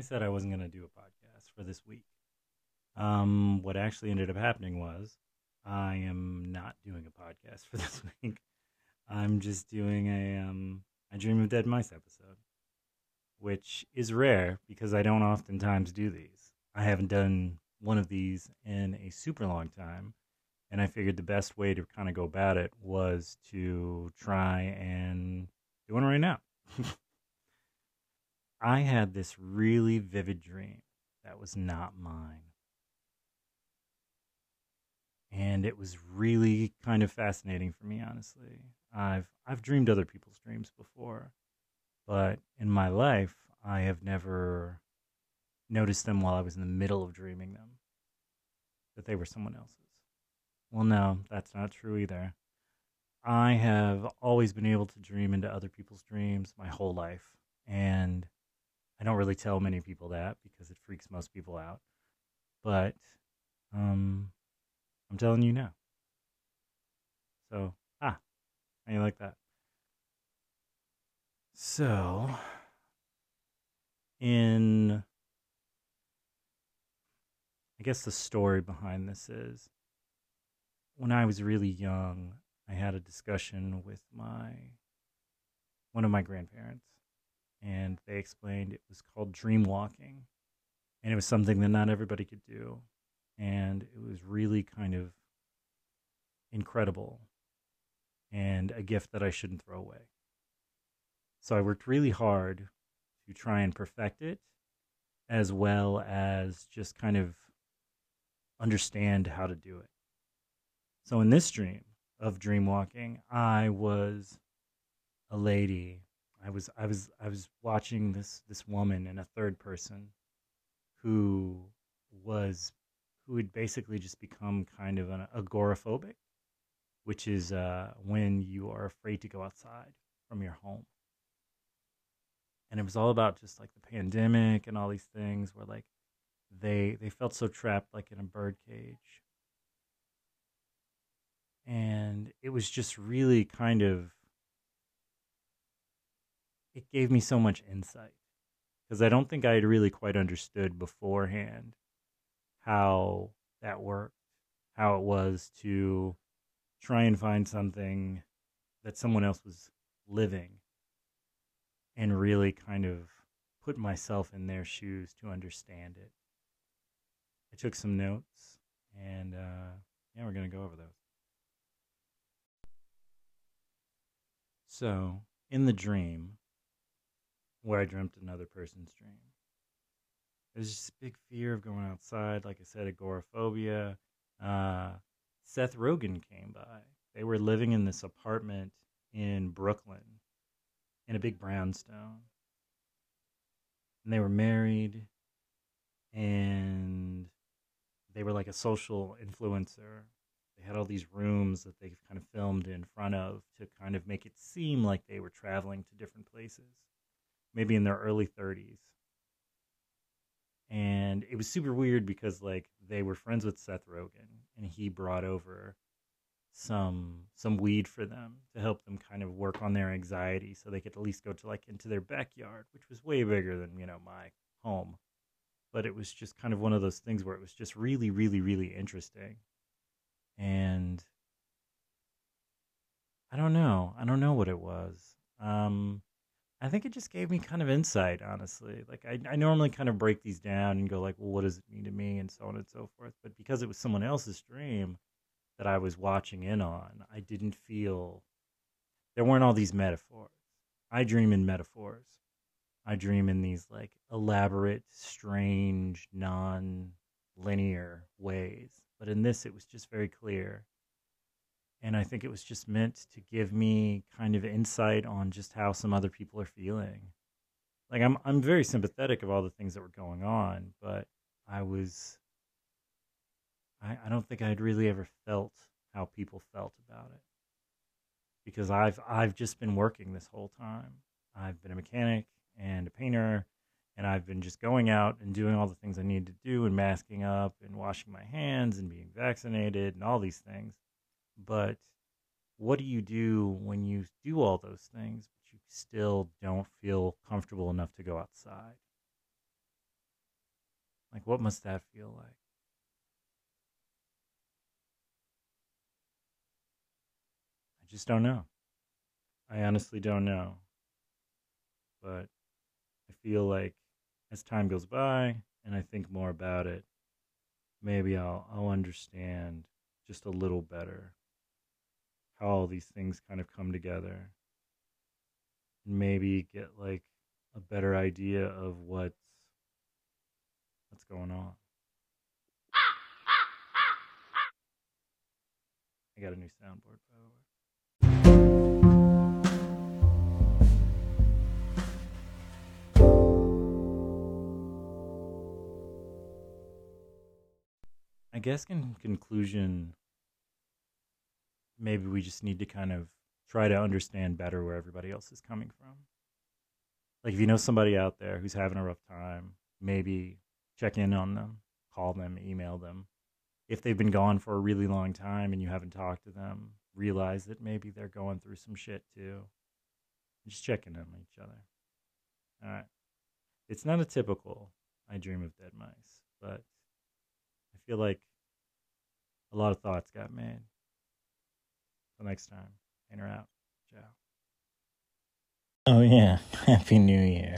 I said I wasn't going to do a podcast for this week. Um, what actually ended up happening was I am not doing a podcast for this week. I'm just doing a um, I Dream of Dead Mice episode, which is rare because I don't oftentimes do these. I haven't done one of these in a super long time, and I figured the best way to kind of go about it was to try and do one right now. I had this really vivid dream that was not mine. And it was really kind of fascinating for me, honestly. I've I've dreamed other people's dreams before, but in my life I have never noticed them while I was in the middle of dreaming them. That they were someone else's. Well, no, that's not true either. I have always been able to dream into other people's dreams my whole life. And I don't really tell many people that because it freaks most people out. But um, I'm telling you now. So, ah, how you like that? So, in I guess the story behind this is when I was really young, I had a discussion with my one of my grandparents, and they explained it was called dream walking, and it was something that not everybody could do, and it was really kind of incredible and a gift that I shouldn't throw away. So I worked really hard to try and perfect it, as well as just kind of understand how to do it. So in this dream, of dream walking, I was a lady. I was I was I was watching this this woman in a third person who was who had basically just become kind of an agoraphobic, which is uh, when you are afraid to go outside from your home. And it was all about just like the pandemic and all these things where like they they felt so trapped like in a bird cage and it was just really kind of it gave me so much insight because I don't think I had really quite understood beforehand how that worked, how it was to try and find something that someone else was living and really kind of put myself in their shoes to understand it. I took some notes and uh, yeah, we're going to go over those. So, in the dream, where I dreamt another person's dream, there's just a big fear of going outside. Like I said, agoraphobia. Uh, Seth Rogen came by. They were living in this apartment in Brooklyn in a big brownstone. And they were married and they were like a social influencer they had all these rooms that they kind of filmed in front of to kind of make it seem like they were traveling to different places, maybe in their early 30s. And it was super weird because like they were friends with Seth Rogen and he brought over some some weed for them to help them kind of work on their anxiety so they could at least go to like into their backyard, which was way bigger than, you know, my home. But it was just kind of one of those things where it was just really, really, really interesting and I don't know. I don't know what it was. Um, I think it just gave me kind of insight, honestly. Like I, I normally kind of break these down and go like, well, what does it mean to me, and so on and so forth. But because it was someone else's dream that I was watching in on, I didn't feel there weren't all these metaphors. I dream in metaphors. I dream in these like elaborate, strange, non-linear ways but in this, it was just very clear. And I think it was just meant to give me kind of insight on just how some other people are feeling. Like I'm I'm very sympathetic of all the things that were going on, but I was I, I don't think I'd really ever felt how people felt about it. Because I've I've just been working this whole time. I've been a mechanic and a painter and I've been just going out and doing all the things I need to do and masking up and washing my hands and being vaccinated and all these things. But what do you do when you do all those things, but you still don't feel comfortable enough to go outside? Like, what must that feel like? I just don't know. I honestly don't know. But I feel like as time goes by and I think more about it, maybe I'll I'll understand just a little better how all these things kind of come together maybe get like a better idea of what's what's going on. I got a new soundboard by the way. I guess in conclusion, maybe we just need to kind of try to understand better where everybody else is coming from. Like if you know somebody out there who's having a rough time, maybe check in on them, call them, email them. If they've been gone for a really long time and you haven't talked to them, realize that maybe they're going through some shit too. Just checking on each other. All right. It's not a typical I dream of dead mice, but I feel like a lot of thoughts got made. Till next time, in or out. Ciao. Oh, yeah. Happy New Year.